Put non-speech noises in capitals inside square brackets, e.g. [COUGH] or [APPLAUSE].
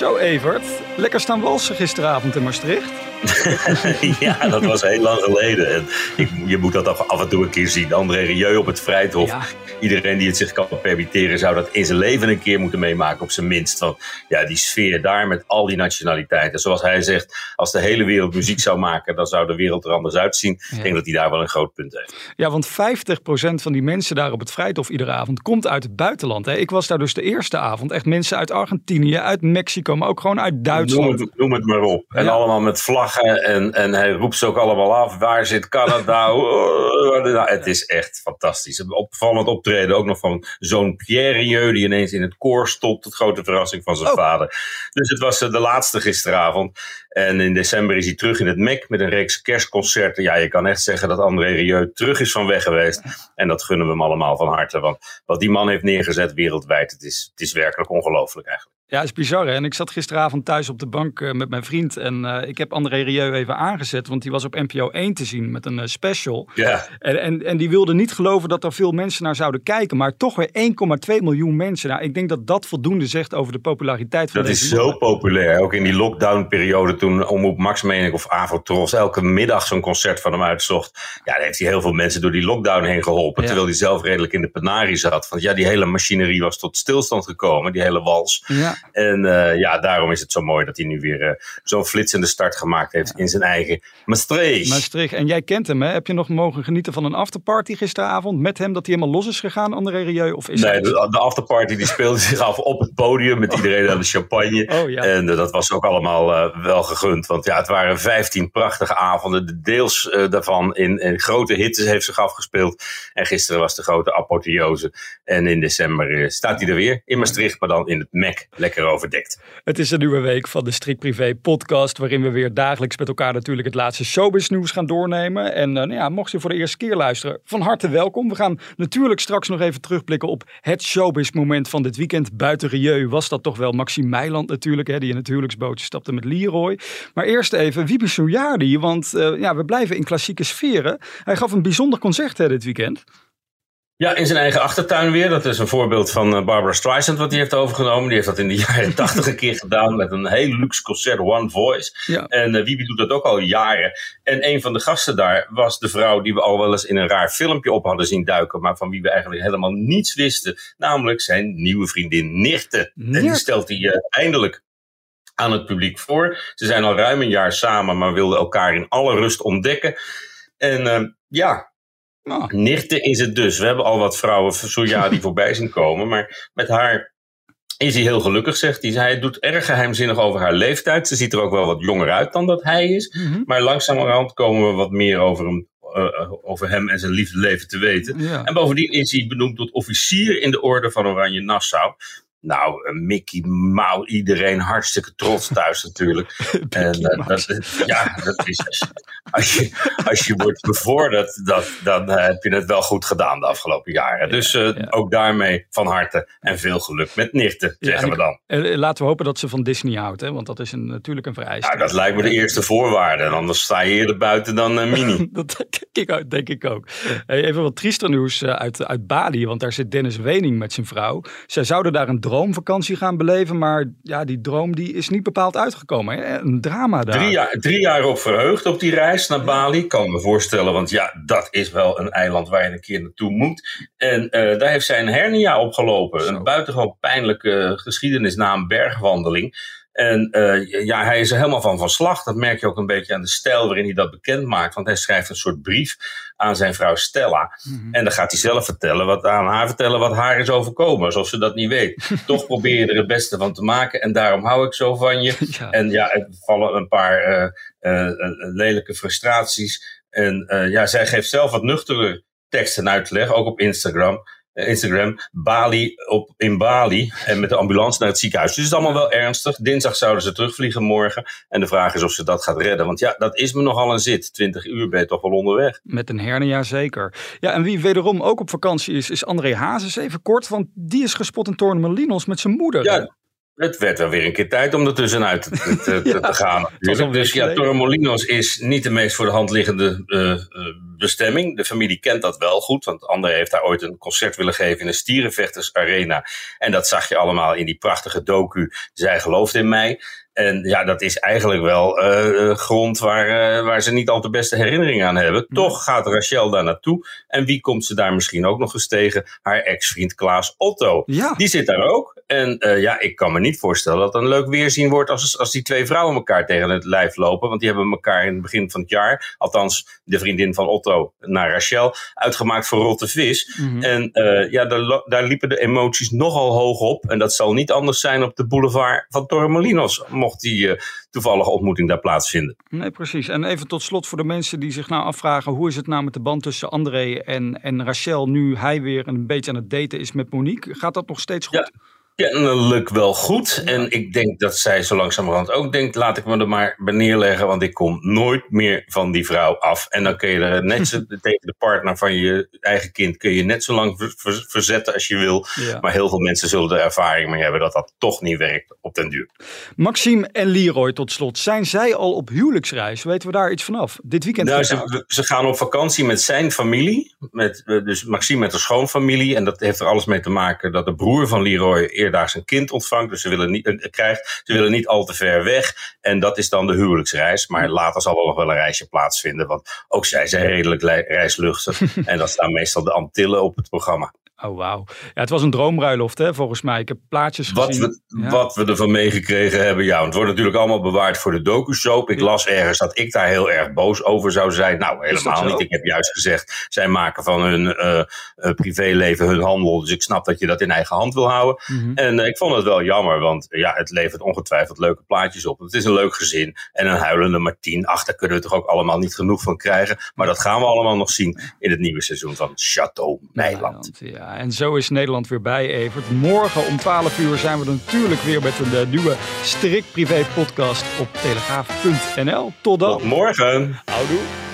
Zo Evert, lekker staan walsen gisteravond in Maastricht. [LAUGHS] ja, dat was heel lang geleden. En ik, je moet dat af en toe een keer zien. André Rieu op het Vrijthof. Ja. Iedereen die het zich kan permitteren zou dat in zijn leven een keer moeten meemaken, op zijn minst. Want ja, die sfeer daar met al die nationaliteiten. Zoals hij zegt, als de hele wereld muziek zou maken, dan zou de wereld er anders uitzien. Ik denk dat hij daar wel een groot punt heeft. Ja, want 50% van die mensen daar op het Vrijthof iedere avond komt uit het buitenland. Hè? Ik was daar dus de eerste avond. Echt mensen uit Argentinië, uit Mexico, maar ook gewoon uit Duitsland. Noem het, noem het maar op. En Ja. allemaal met vlaggen. En, en hij roept ze ook allemaal af. Waar zit Canada? [LAUGHS] Oh, nou, het is echt fantastisch. Een opvallend optreden ook nog van zoon Pierre Rieu. Die ineens in het koor stond. Tot grote verrassing van zijn Oh. vader. Dus het was eh, de laatste gisteravond. En in december is hij terug in het MEC met een reeks kerstconcerten. Ja, je kan echt zeggen dat André Rieu terug is van weg geweest. En dat gunnen we hem allemaal van harte. Want wat die man heeft neergezet wereldwijd, het is, het is werkelijk ongelooflijk eigenlijk. Ja, is bizar hè. En ik zat gisteravond thuis op de bank eh, met mijn vriend. En eh, ik heb André Rieu even aangezet, want die was op NPO 1 te zien met een eh, special. Ja, En, en, en die wilde niet geloven dat er veel mensen naar zouden kijken. Maar toch weer 1,2 miljoen mensen. Nou, ik denk dat dat voldoende zegt over de populariteit van Dat deze is man. zo populair. Ook in die lockdown-periode toen Omroep Max, meen ik, of Avotros elke middag zo'n concert van hem uitzocht. Ja, daar heeft hij heel veel mensen door die lockdown heen geholpen. Ja. Terwijl hij zelf redelijk in de penarie zat. Want ja, die hele machinerie was tot stilstand gekomen, die hele wals. Ja. En eh, ja, daarom is het zo mooi dat hij nu weer eh, zo'n flitsende start gemaakt heeft in zijn eigen Maastricht. Maastricht. En jij kent hem, hè? Heb je nog mogen genieten van een afterparty gisteravond met hem? Dat hij helemaal los is gegaan, André Rieu? Of is Nee, hij- de, de afterparty die speelde zich af op het podium met iedereen aan de champagne. Oh ja. En eh, dat was ook allemaal wel gegund. Want ja, het waren 15 prachtige avonden. De deels daarvan in, in grote hittes heeft zich afgespeeld. En gisteren was de grote apotheose. En in december staat hij er weer in Maastricht, maar dan in het MEC. Lekker. Het is een nieuwe week van de Strikt Privé podcast, waarin we weer dagelijks met elkaar natuurlijk het laatste showbiz nieuws gaan doornemen. En eh, nou ja, mocht je voor de eerste keer luisteren, van harte welkom. We gaan natuurlijk straks nog even terugblikken op het showbiz moment van dit weekend. Buiten Rieu was dat toch wel Maxime Meiland natuurlijk, hè, die in het huwelijksbootje stapte met Leroy. Maar eerst even Wiebe Soujardi, want eh, ja, we blijven in klassieke sferen. Hij gaf een bijzonder concert hè, dit weekend. Ja, in zijn eigen achtertuin weer. Dat is een voorbeeld van eh, Barbara Streisand wat hij heeft overgenomen. Die heeft dat in de [LAUGHS] jaren tachtig een keer gedaan met een heel luxe concert, One Voice. Ja. En uh, Wiebe doet dat ook al jaren. En een van de gasten daar was de vrouw die we al wel eens in een raar filmpje op hadden zien duiken. Maar van wie we eigenlijk helemaal niets wisten. Namelijk zijn nieuwe vriendin Nirte. En die stelt hij uh, eindelijk aan het publiek voor. Ze zijn al ruim een jaar samen, maar wilden elkaar in alle rust ontdekken. En uh, ja, Oh. Nichte is het dus. We hebben al wat vrouwen Soja die [LAUGHS] voorbij zien komen. Maar met haar is hij heel gelukkig, zegt hij. Hij doet erg geheimzinnig over haar leeftijd. Ze ziet er ook wel wat jonger uit dan dat hij is. Mm -hmm. Maar langzamerhand komen we wat meer over hem, uh, over hem en zijn liefdeleven te weten. Ja. En bovendien is hij benoemd tot officier in de orde van Oranje Nassau. Nou, Mickey Mouse, iedereen hartstikke trots thuis [LAUGHS] natuurlijk. en uh, dat, ja, dat is, als, je, als, je, als je wordt bevorderd, dat, dan uh, heb je het wel goed gedaan de afgelopen jaren. Ja, dus ja. ook daarmee van harte en veel geluk met nichten, zeggen ja, we dan. Laten we hopen dat ze van Disney houdt, hè? want dat is een, natuurlijk een vereiste. Ja, dat lijkt me de eerste voorwaarde. En anders sta je eerder buiten dan Mini. [LAUGHS] dat denk ik, denk ik ook. Hey, even wat triester nieuws eh, uit, uit Bali, want daar zit Dennis Wening met zijn vrouw. Zij zouden daar een droomvakantie gaan beleven, maar ja, die droom die is niet bepaald uitgekomen. Hè? Een drama daar. Drie jaar, drie jaar op verheugd op die reis naar Bali, kan me voorstellen, want ja, dat is wel een eiland waar je een keer naartoe moet. En uh, daar heeft zij een hernia opgelopen, een buitengewoon pijnlijke geschiedenis na een bergwandeling. En uh, ja, hij is er helemaal van van slag. Dat merk je ook een beetje aan de stijl waarin hij dat bekend maakt. Want hij schrijft een soort brief aan zijn vrouw Stella. Mm-hmm. En dan gaat hij zelf vertellen wat, aan haar vertellen wat haar is overkomen. Alsof ze dat niet weet. [LAUGHS] Toch probeer je er het beste van te maken. En daarom hou ik zo van je. [LAUGHS] Ja. En ja, er vallen een paar uh, uh, lelijke frustraties. En ja, zij geeft zelf wat nuchtere tekst en uitleg, ook op Instagram. Instagram, Bali op, in Bali. En met de ambulance naar het ziekenhuis. Dus het is allemaal wel ernstig. Dinsdag zouden ze terugvliegen morgen. En de vraag is of ze dat gaat redden. Want ja, dat is me nogal een zit. 20 uur ben je toch wel onderweg. Met een hernia zeker. Ja, en wie wederom ook op vakantie is, is André Hazes. Even kort, want die is gespot in Torremolinos met zijn moeder. Ja, het werd wel weer een keer tijd om er tussenuit te, te, [LAUGHS] gaan. Dus ja, Torremolinos is niet de meest voor de hand liggende uh, bestemming. De familie kent dat wel goed, want André heeft daar ooit een concert willen geven in een stierenvechtersarena. En dat zag je allemaal in die prachtige docu. Zij gelooft in mij. En ja, dat is eigenlijk wel uh, grond waar, uh, waar ze niet al de beste herinneringen aan hebben. Toch gaat Rachel daar naartoe. En wie komt ze daar misschien ook nog eens tegen? Haar ex-vriend Klaas Otto. Ja. Die zit daar ook. En uh, ja, ik kan me niet voorstellen dat het een leuk weerzien wordt als, als die twee vrouwen elkaar tegen het lijf lopen. Want die hebben elkaar in het begin van het jaar, althans de vriendin van Otto naar Rachel, uitgemaakt voor rotte vis. Mm -hmm. En ja, daar, daar liepen de emoties nogal hoog op. En dat zal niet anders zijn op de boulevard van Torremolinos mocht die uh, toevallige ontmoeting daar plaatsvinden. Nee, precies. En even tot slot voor de mensen die zich nou afvragen... hoe is het nou met de band tussen André en, en Rachel... nu hij weer een beetje aan het daten is met Monique? Gaat dat nog steeds goed? Ja. Kennelijk wel goed. En ik denk dat zij zo langzamerhand ook denkt: laat ik me er maar bij neerleggen, want ik kom nooit meer van die vrouw af. En dan kun je er net zo [LAUGHS] tegen de partner van je eigen kind kun je net zo lang ver, verzetten als je wil. Ja. Maar heel veel mensen zullen er ervaring mee hebben dat dat toch niet werkt op den duur. Maxime en Leroy tot slot. Zijn zij al op huwelijksreis? Weten we daar iets vanaf? Dit weekend? Nou, ze, ze, gaan op vakantie met zijn familie. Met, dus Maxime met de schoonfamilie. En dat heeft er alles mee te maken dat de broer van Leroy eerder daar zijn kind ontvangt. Dus ze willen niet, uh, krijgt, ze willen niet al te ver weg. En dat is dan de huwelijksreis. Maar later zal er nog wel een reisje plaatsvinden. Want ook zij zijn redelijk reisluchtig. [LAUGHS] en dat staan meestal de Antillen op het programma. Oh, wauw. Ja, het was een droomruiloft, hè, volgens mij. Ik heb plaatjes wat gezien. We, ja. Wat we ervan meegekregen hebben, ja. Het wordt natuurlijk allemaal bewaard voor de docu-soap. Ik ja. las ergens dat ik daar heel erg boos over zou zijn. Nou, helemaal niet. Ik heb juist gezegd, zij maken van hun uh, uh, privéleven hun handel. Dus ik snap dat je dat in eigen hand wil houden. Mm -hmm. En uh, ik vond het wel jammer, want ja, het levert ongetwijfeld leuke plaatjes op. Het is een leuk gezin. En een huilende Martien. Ach, daar kunnen we toch ook allemaal niet genoeg van krijgen. Maar dat gaan we allemaal nog zien in het nieuwe seizoen van Chateau Meiland. Ja, en zo is Nederland weer bij, Evert. Morgen om 12 uur zijn we natuurlijk weer met een uh, nieuwe Strik Privé podcast op telegraaf.nl. Tot dan. Tot morgen. Houdoe.